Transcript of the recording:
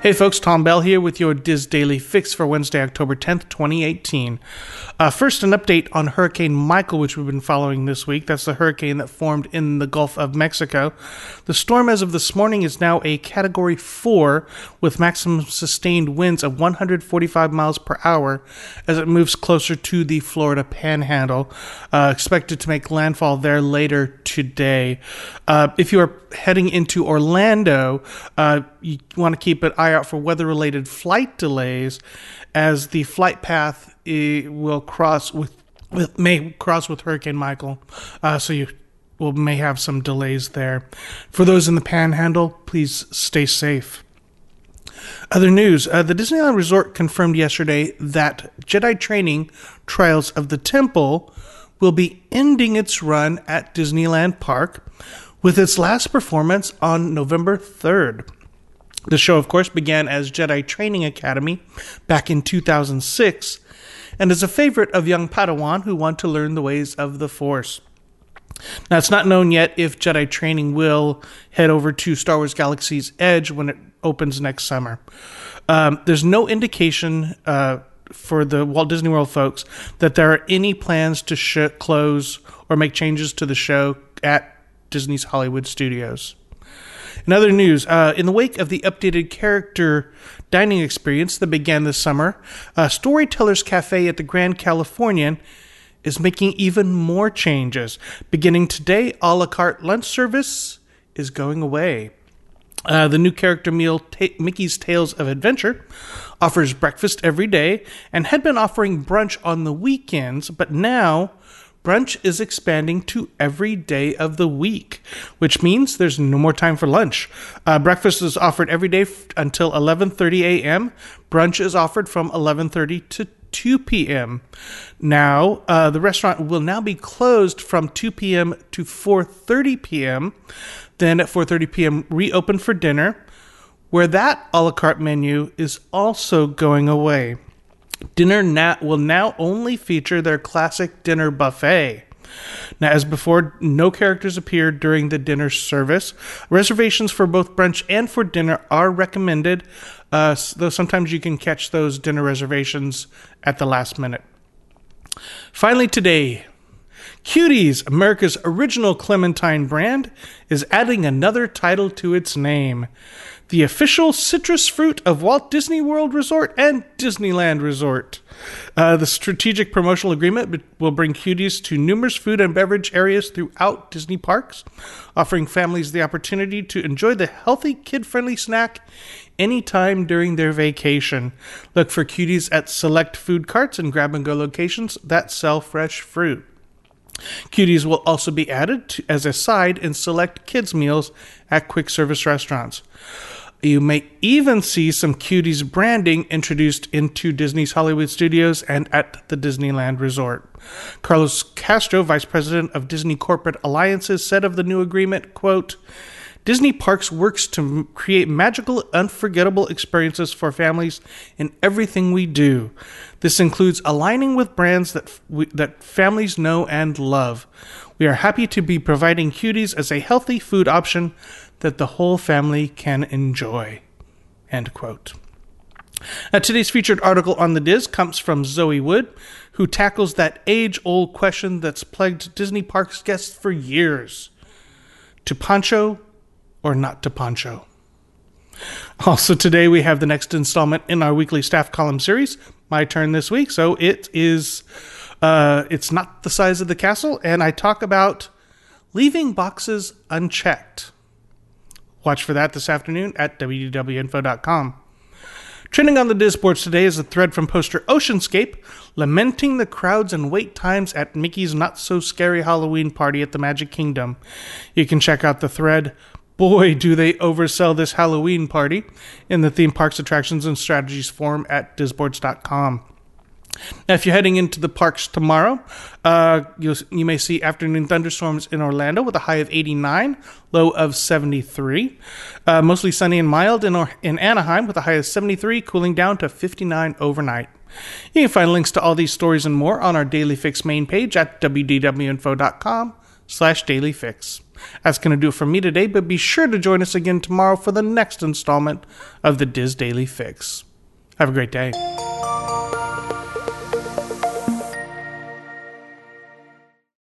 Hey folks, Tom Bell here with your DIS Daily Fix for Wednesday, October 10th, 2018. Uh, first, an update on Hurricane Michael, which we've been following this week. That's the hurricane that formed in the Gulf of Mexico. The storm, as of this morning, is now a Category 4 with maximum sustained winds of 145 miles per hour as it moves closer to the Florida Panhandle. Uh, expected to make landfall there later today. Uh, if you are heading into Orlando, uh, you want to keep an eye out for weather related flight delays as the flight path will cross with, with may cross with Hurricane Michael. Uh, so you will may have some delays there. For those in the panhandle, please stay safe. Other news uh, the Disneyland Resort confirmed yesterday that Jedi Training Trials of the Temple will be ending its run at Disneyland Park with its last performance on November 3rd. The show, of course, began as Jedi Training Academy back in 2006 and is a favorite of young Padawan who want to learn the ways of the Force. Now, it's not known yet if Jedi Training will head over to Star Wars Galaxy's Edge when it opens next summer. Um, there's no indication uh, for the Walt Disney World folks that there are any plans to sh- close or make changes to the show at Disney's Hollywood studios. In other news, uh, in the wake of the updated character dining experience that began this summer, uh, Storytellers Cafe at the Grand Californian is making even more changes. Beginning today, a la carte lunch service is going away. Uh, the new character meal, Ta- Mickey's Tales of Adventure, offers breakfast every day and had been offering brunch on the weekends, but now brunch is expanding to every day of the week, which means there's no more time for lunch. Uh, breakfast is offered every day f- until 11:30 a.m. Brunch is offered from 11:30 to 2 p.m. Now, uh, the restaurant will now be closed from 2 p.m. to 4:30 p.m. Then at 4:30 p.m. reopen for dinner, where that a la carte menu is also going away. Dinner nat will now only feature their classic dinner buffet. Now, as before, no characters appear during the dinner service. Reservations for both brunch and for dinner are recommended, uh, though sometimes you can catch those dinner reservations at the last minute. Finally, today, Cuties, America's original Clementine brand, is adding another title to its name the official citrus fruit of Walt Disney World Resort and Disneyland Resort. Uh, the strategic promotional agreement will bring cuties to numerous food and beverage areas throughout Disney parks, offering families the opportunity to enjoy the healthy, kid friendly snack anytime during their vacation. Look for cuties at select food carts and grab and go locations that sell fresh fruit. Cuties will also be added to, as a side in select kids' meals at quick service restaurants. You may even see some Cuties branding introduced into Disney's Hollywood studios and at the Disneyland Resort. Carlos Castro, vice president of Disney Corporate Alliances, said of the new agreement, quote, Disney Parks works to create magical, unforgettable experiences for families in everything we do. This includes aligning with brands that, we, that families know and love. We are happy to be providing Cuties as a healthy food option that the whole family can enjoy. End quote. Now, today's featured article on the DIS comes from Zoe Wood, who tackles that age old question that's plagued Disney Parks guests for years to poncho or not to poncho? Also, today we have the next installment in our weekly staff column series. My turn this week, so it is. Uh, it's not the size of the castle, and I talk about leaving boxes unchecked. Watch for that this afternoon at wdwinfo.com. Trending on the Disboards today is a thread from poster Oceanscape lamenting the crowds and wait times at Mickey's Not So Scary Halloween party at the Magic Kingdom. You can check out the thread. Boy, do they oversell this Halloween party in the theme parks, attractions, and strategies forum at disboards.com. Now, if you're heading into the parks tomorrow, uh, you you may see afternoon thunderstorms in Orlando with a high of 89, low of 73. Uh, mostly sunny and mild in, or- in Anaheim with a high of 73, cooling down to 59 overnight. You can find links to all these stories and more on our Daily Fix main page at wdwinfo.com slash daily fix. That's going to do it for me today, but be sure to join us again tomorrow for the next installment of the DIS Daily Fix. Have a great day.